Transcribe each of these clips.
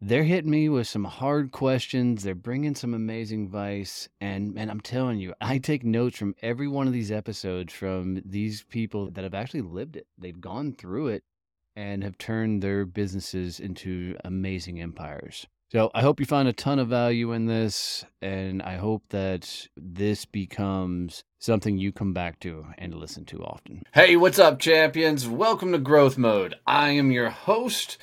They're hitting me with some hard questions. They're bringing some amazing advice. And, and I'm telling you, I take notes from every one of these episodes from these people that have actually lived it. They've gone through it and have turned their businesses into amazing empires. So I hope you find a ton of value in this, and I hope that this becomes something you come back to and listen to often. Hey, what's up, champions? Welcome to Growth Mode. I am your host,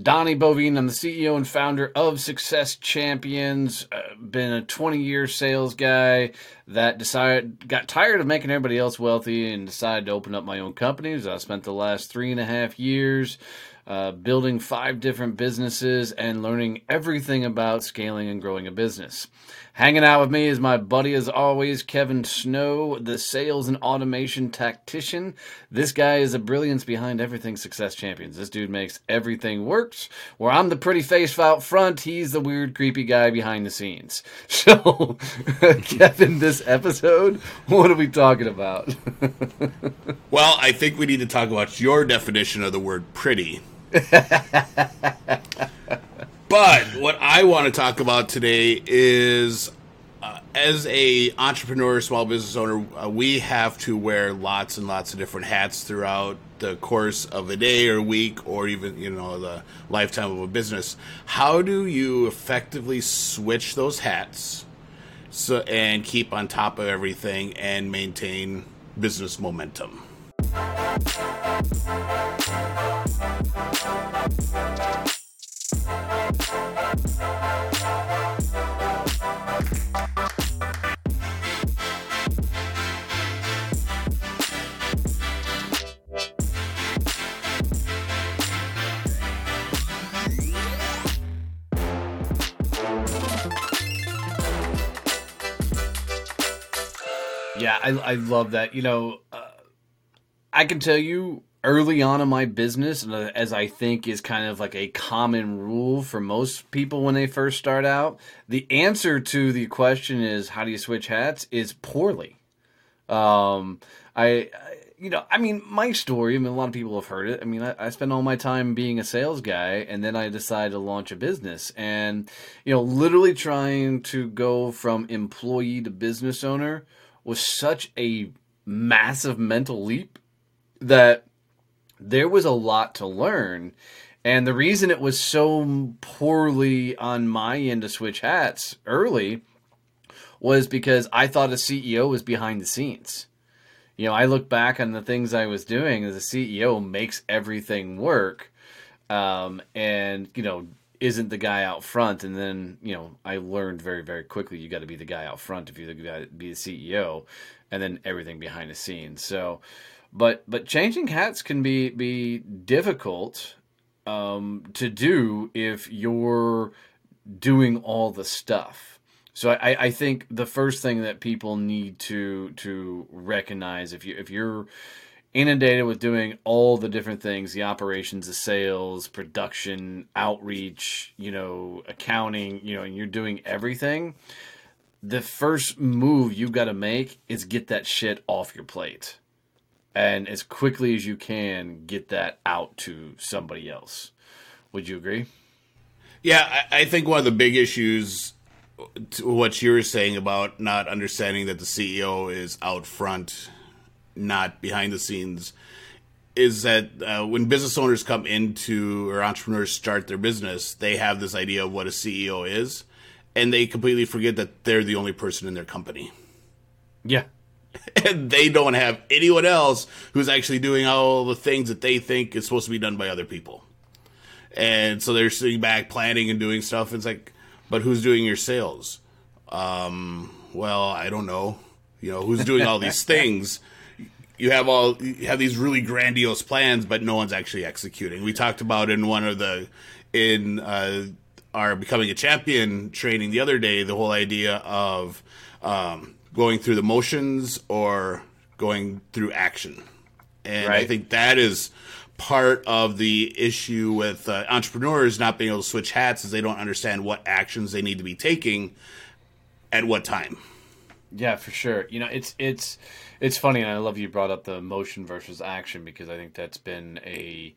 Donnie Boivin. I'm the CEO and founder of Success Champions. Uh, been a 20 year sales guy that decided, got tired of making everybody else wealthy and decided to open up my own companies. I spent the last three and a half years uh, building five different businesses and learning everything about scaling and growing a business. Hanging out with me is my buddy, as always, Kevin Snow, the sales and automation tactician. This guy is the brilliance behind everything Success Champions. This dude makes everything works. Where I'm the pretty face out front, he's the weird, creepy guy behind the scenes. So, Kevin, this episode, what are we talking about? well, I think we need to talk about your definition of the word pretty. But what I want to talk about today is uh, as a entrepreneur, small business owner, uh, we have to wear lots and lots of different hats throughout the course of a day or week or even you know the lifetime of a business. How do you effectively switch those hats so and keep on top of everything and maintain business momentum? Yeah, I, I love that. You know, uh, I can tell you early on in my business, uh, as I think is kind of like a common rule for most people when they first start out, the answer to the question is how do you switch hats is poorly. Um, I, I you know, I mean, my story, I mean, a lot of people have heard it. I mean, I, I spent all my time being a sales guy, and then I decided to launch a business. And, you know, literally trying to go from employee to business owner was such a massive mental leap that there was a lot to learn. And the reason it was so poorly on my end to switch hats early was because I thought a CEO was behind the scenes. You know, I look back on the things I was doing as a CEO makes everything work. Um, and, you know, isn't the guy out front. And then, you know, I learned very, very quickly you got to be the guy out front if you're the guy be the CEO, and then everything behind the scenes. So, but but changing hats can be be difficult um, to do if you're doing all the stuff. So I, I think the first thing that people need to to recognize if you if you're inundated with doing all the different things the operations the sales production outreach you know accounting you know and you're doing everything the first move you've got to make is get that shit off your plate and as quickly as you can get that out to somebody else. Would you agree? Yeah i, I think one of the big issues to what you were saying about not understanding that the ceo is out front not behind the scenes, is that uh, when business owners come into or entrepreneurs start their business, they have this idea of what a CEO is, and they completely forget that they're the only person in their company. Yeah, and they don't have anyone else who's actually doing all the things that they think is supposed to be done by other people. And so they're sitting back planning and doing stuff. It's like, but who's doing your sales? Um, well, I don't know. You know, who's doing all these things? You have all you have these really grandiose plans, but no one's actually executing. We talked about in one of the in uh, our becoming a champion training the other day the whole idea of um, going through the motions or going through action, and right. I think that is part of the issue with uh, entrepreneurs not being able to switch hats is they don't understand what actions they need to be taking at what time. Yeah, for sure. You know, it's it's it's funny, and I love you brought up the motion versus action because I think that's been a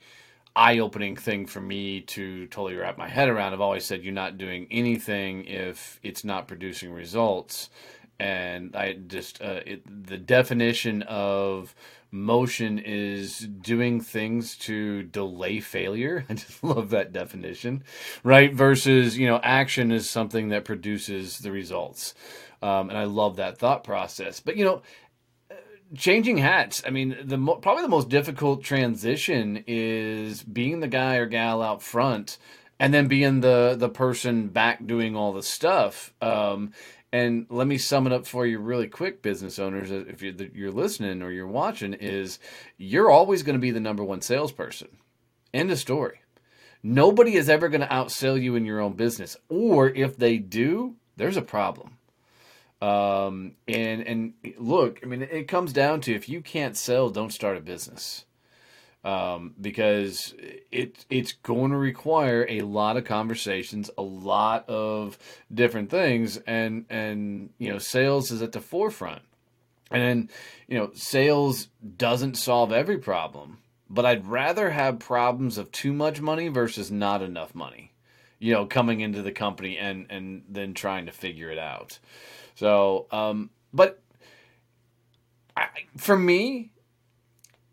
eye-opening thing for me to totally wrap my head around. I've always said you're not doing anything if it's not producing results, and I just uh, it, the definition of motion is doing things to delay failure. I just love that definition, right? Versus, you know, action is something that produces the results. Um, and I love that thought process. But, you know, changing hats. I mean, the mo- probably the most difficult transition is being the guy or gal out front and then being the the person back doing all the stuff. Um, and let me sum it up for you really quick, business owners. If you're, you're listening or you're watching, is you're always going to be the number one salesperson. End of story. Nobody is ever going to outsell you in your own business, or if they do, there's a problem. Um, and and look, I mean, it comes down to if you can't sell, don't start a business um, because it it's going to require a lot of conversations, a lot of different things, and and you know sales is at the forefront, and you know sales doesn't solve every problem, but I'd rather have problems of too much money versus not enough money, you know, coming into the company and and then trying to figure it out. So, um, but I, for me,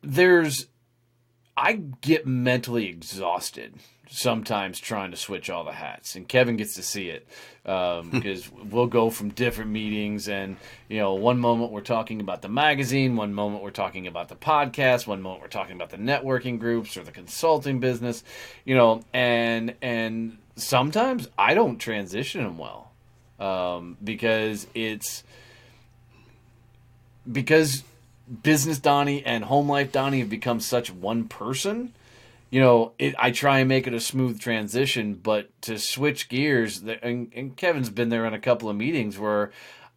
there's I get mentally exhausted sometimes trying to switch all the hats, and Kevin gets to see it because um, we'll go from different meetings, and you know, one moment we're talking about the magazine, one moment we're talking about the podcast, one moment we're talking about the networking groups or the consulting business, you know, and and sometimes I don't transition them well um, because it's because business Donnie and home life Donnie have become such one person. You know, it, I try and make it a smooth transition, but to switch gears, and, and Kevin's been there in a couple of meetings where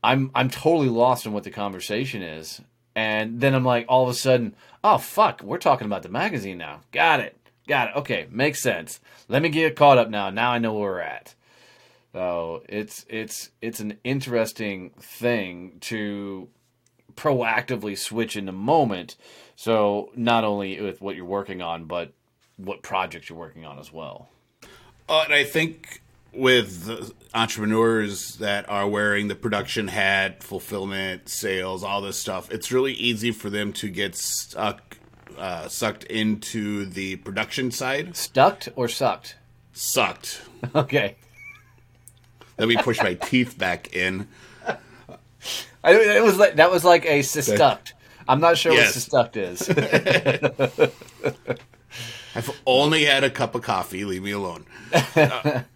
I'm I'm totally lost in what the conversation is, and then I'm like, all of a sudden, oh fuck, we're talking about the magazine now. Got it, got it. Okay, makes sense. Let me get caught up now. Now I know where we're at. So it's it's it's an interesting thing to proactively switch in the moment. So not only with what you're working on, but what projects you're working on as well. Uh, and I think with entrepreneurs that are wearing the production hat, fulfillment, sales, all this stuff, it's really easy for them to get stuck, uh, sucked into the production side. Stuck or sucked? Sucked. Okay. Let me push my teeth back in. I, it was like that was like a cystuct. I'm not sure yes. what cystuct is. I've only had a cup of coffee. Leave me alone. Uh,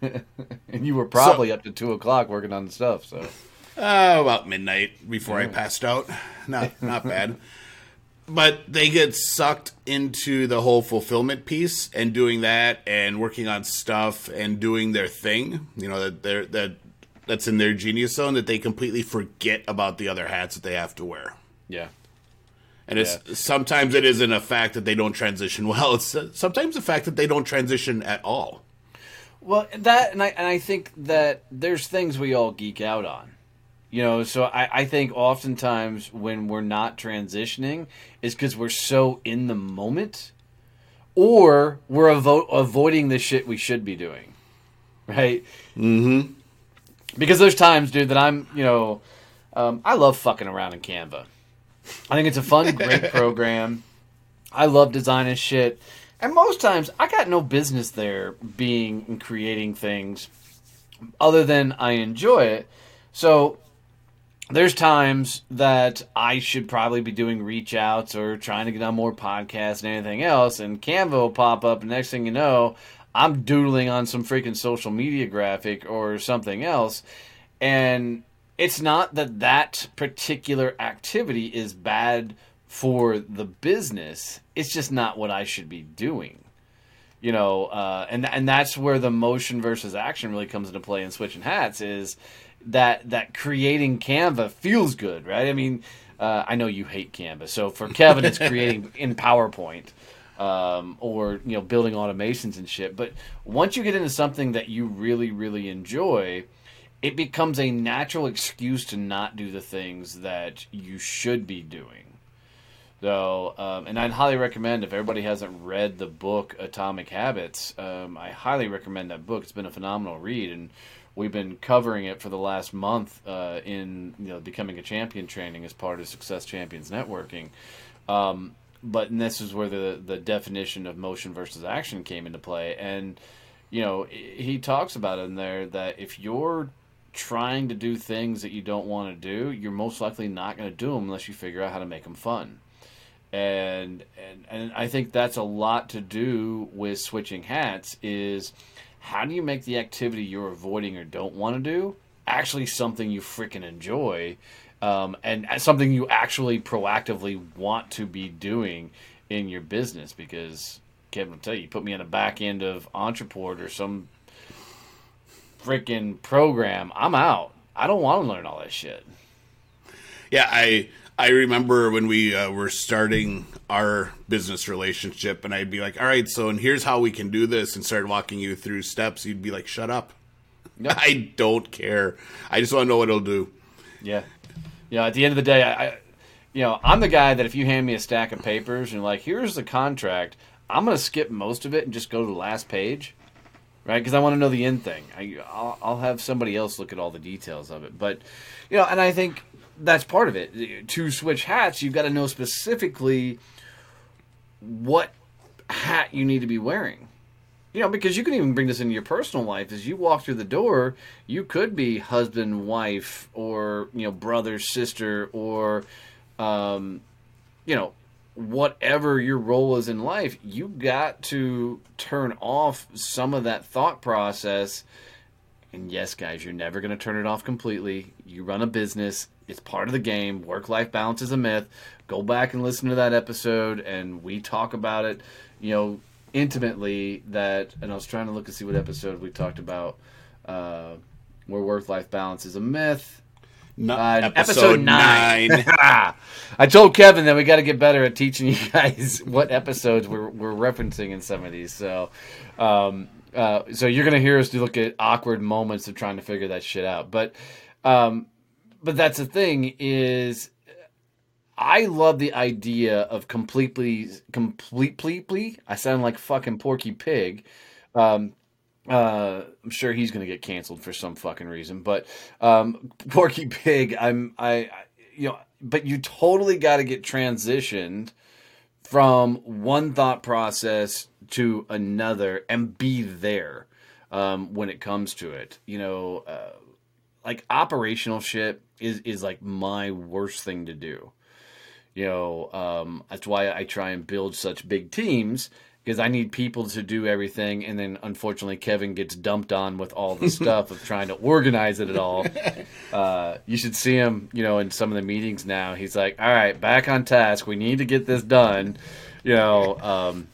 and you were probably so, up to two o'clock working on the stuff. So uh, about midnight before yeah. I passed out. Not not bad. But they get sucked into the whole fulfillment piece and doing that and working on stuff and doing their thing. You know that they're that that's in their genius zone that they completely forget about the other hats that they have to wear. Yeah. And it's yeah. sometimes it isn't a fact that they don't transition well. It's sometimes the fact that they don't transition at all. Well, that and I and I think that there's things we all geek out on. You know, so I, I think oftentimes when we're not transitioning is because we're so in the moment, or we're avo- avoiding the shit we should be doing, right? Mm-hmm. Because there's times, dude, that I'm, you know, um, I love fucking around in Canva. I think it's a fun, great program. I love designing shit. And most times, I got no business there being and creating things other than I enjoy it. So there's times that I should probably be doing reach outs or trying to get on more podcasts and anything else, and Canva will pop up, and next thing you know, I'm doodling on some freaking social media graphic or something else, and it's not that that particular activity is bad for the business. It's just not what I should be doing. You know, uh, and and that's where the motion versus action really comes into play in switching hats. Is that that creating Canva feels good, right? I mean, uh, I know you hate Canva, so for Kevin, it's creating in PowerPoint um, or you know building automations and shit. But once you get into something that you really really enjoy, it becomes a natural excuse to not do the things that you should be doing. So, um, and I'd highly recommend if everybody hasn't read the book Atomic Habits, um, I highly recommend that book. It's been a phenomenal read, and we've been covering it for the last month uh, in you know becoming a champion training as part of Success Champions Networking. Um, but this is where the the definition of motion versus action came into play, and you know he talks about in there that if you're trying to do things that you don't want to do, you're most likely not going to do them unless you figure out how to make them fun. And and and I think that's a lot to do with switching hats is how do you make the activity you're avoiding or don't want to do actually something you freaking enjoy um, and something you actually proactively want to be doing in your business because Kevin will tell you, you put me on the back end of Ontraport or some freaking program, I'm out. I don't want to learn all that shit. Yeah, I I remember when we uh, were starting our business relationship, and I'd be like, "All right, so and here's how we can do this," and start walking you through steps. You'd be like, "Shut up! I don't care. I just want to know what it'll do." Yeah, yeah. At the end of the day, I, I, you know, I'm the guy that if you hand me a stack of papers and like, here's the contract, I'm gonna skip most of it and just go to the last page, right? Because I want to know the end thing. I, I'll, I'll have somebody else look at all the details of it, but you know, and I think that's part of it. To switch hats, you've got to know specifically what hat you need to be wearing. You know, because you can even bring this into your personal life. As you walk through the door, you could be husband, wife, or you know, brother, sister, or um, you know, whatever your role is in life. You got to turn off some of that thought process. And yes, guys, you're never going to turn it off completely. You run a business it's part of the game. Work life balance is a myth. Go back and listen to that episode, and we talk about it, you know, intimately. That, and I was trying to look and see what episode we talked about uh, where work life balance is a myth. No, uh, episode, episode, nine. nine. I told Kevin that we got to get better at teaching you guys what episodes we're, we're referencing in some of these. So, um, uh, so you're gonna hear us do look at awkward moments of trying to figure that shit out. But um, but that's the thing is I love the idea of completely, completely. I sound like fucking Porky Pig. Um, uh, I'm sure he's gonna get canceled for some fucking reason, but um, Porky Pig. I'm I, you know, but you totally got to get transitioned from one thought process to another and be there um, when it comes to it. You know, uh, like operational shit is is like my worst thing to do. You know, um, that's why I try and build such big teams because I need people to do everything, and then unfortunately Kevin gets dumped on with all the stuff of trying to organize it at all. Uh, you should see him, you know, in some of the meetings now. He's like, "All right, back on task. We need to get this done," you know, um,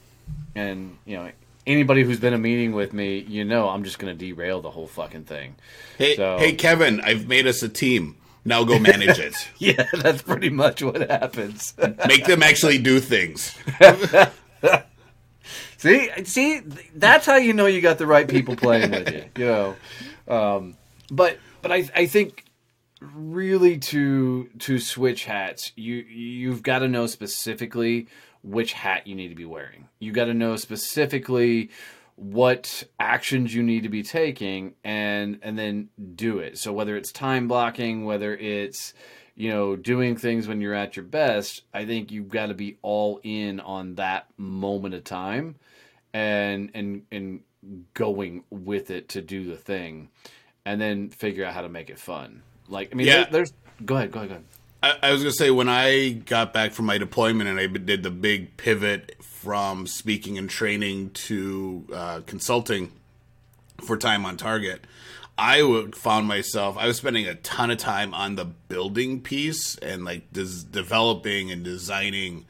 and you know anybody who's been a meeting with me, you know, I'm just going to derail the whole fucking thing. Hey, so, hey, Kevin, I've made us a team. Now go manage it. yeah, that's pretty much what happens. Make them actually do things. see, see, that's how you know you got the right people playing with you. You know, um, but but I I think really to to switch hats, you you've got to know specifically which hat you need to be wearing. You got to know specifically what actions you need to be taking and and then do it. So whether it's time blocking, whether it's you know doing things when you're at your best, I think you've got to be all in on that moment of time and and and going with it to do the thing and then figure out how to make it fun. Like I mean yeah. there, there's Go ahead. Go ahead. Go ahead. I, I was gonna say when I got back from my deployment and I did the big pivot from speaking and training to uh, consulting for time on target. I found myself I was spending a ton of time on the building piece and like des- developing and designing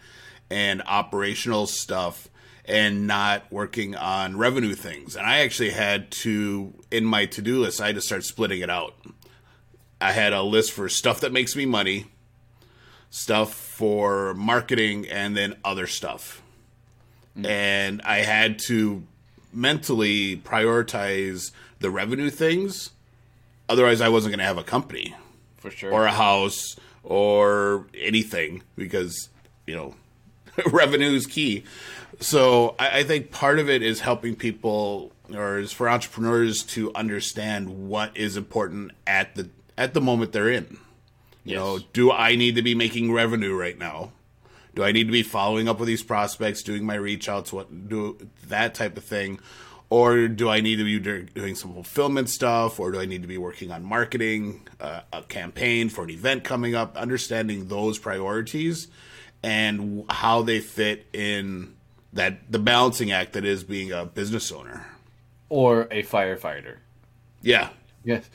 and operational stuff and not working on revenue things. And I actually had to in my to-do list I had to start splitting it out. I had a list for stuff that makes me money, stuff for marketing and then other stuff. Mm. And I had to mentally prioritize the revenue things. Otherwise, I wasn't going to have a company, for sure, or a house, or anything because you know revenue is key. So I, I think part of it is helping people, or is for entrepreneurs to understand what is important at the at the moment they're in. You yes. know, do I need to be making revenue right now? Do I need to be following up with these prospects, doing my reach outs, what do that type of thing? Or do I need to be doing some fulfillment stuff? Or do I need to be working on marketing, uh, a campaign for an event coming up? Understanding those priorities and how they fit in that the balancing act that is being a business owner or a firefighter. Yeah. Yes.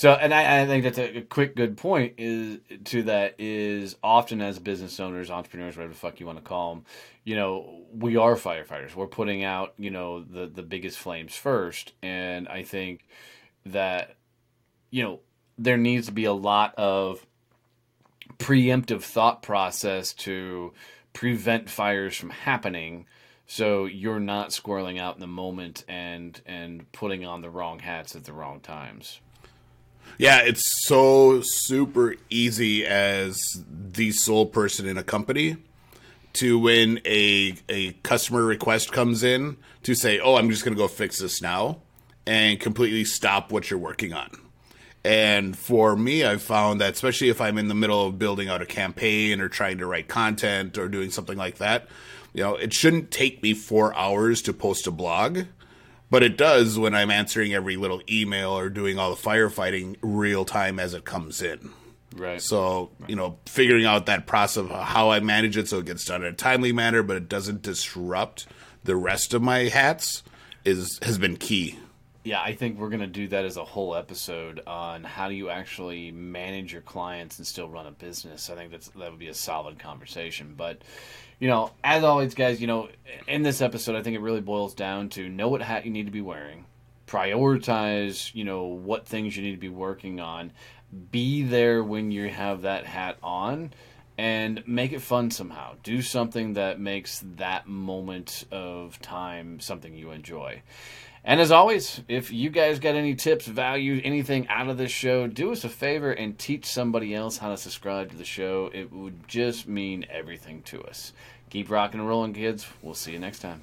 So, and I, I, think that's a quick good point is to that is often as business owners, entrepreneurs, whatever the fuck you want to call them, you know, we are firefighters. We're putting out, you know, the the biggest flames first, and I think that, you know, there needs to be a lot of preemptive thought process to prevent fires from happening so you're not squirreling out in the moment and and putting on the wrong hats at the wrong times yeah, it's so super easy as the sole person in a company to when a a customer request comes in to say, "Oh, I'm just going to go fix this now," and completely stop what you're working on. And for me, I've found that especially if I'm in the middle of building out a campaign or trying to write content or doing something like that, you know, it shouldn't take me 4 hours to post a blog but it does when I'm answering every little email or doing all the firefighting real time as it comes in. Right. So, you know, figuring out that process of how I manage it so it gets done in a timely manner, but it doesn't disrupt the rest of my hats is has been key. Yeah, I think we're going to do that as a whole episode on how do you actually manage your clients and still run a business. I think that's that would be a solid conversation, but you know, as always, guys, you know, in this episode, I think it really boils down to know what hat you need to be wearing, prioritize, you know, what things you need to be working on, be there when you have that hat on, and make it fun somehow. Do something that makes that moment of time something you enjoy. And as always, if you guys got any tips, value, anything out of this show, do us a favor and teach somebody else how to subscribe to the show. It would just mean everything to us. Keep rocking and rolling, kids. We'll see you next time.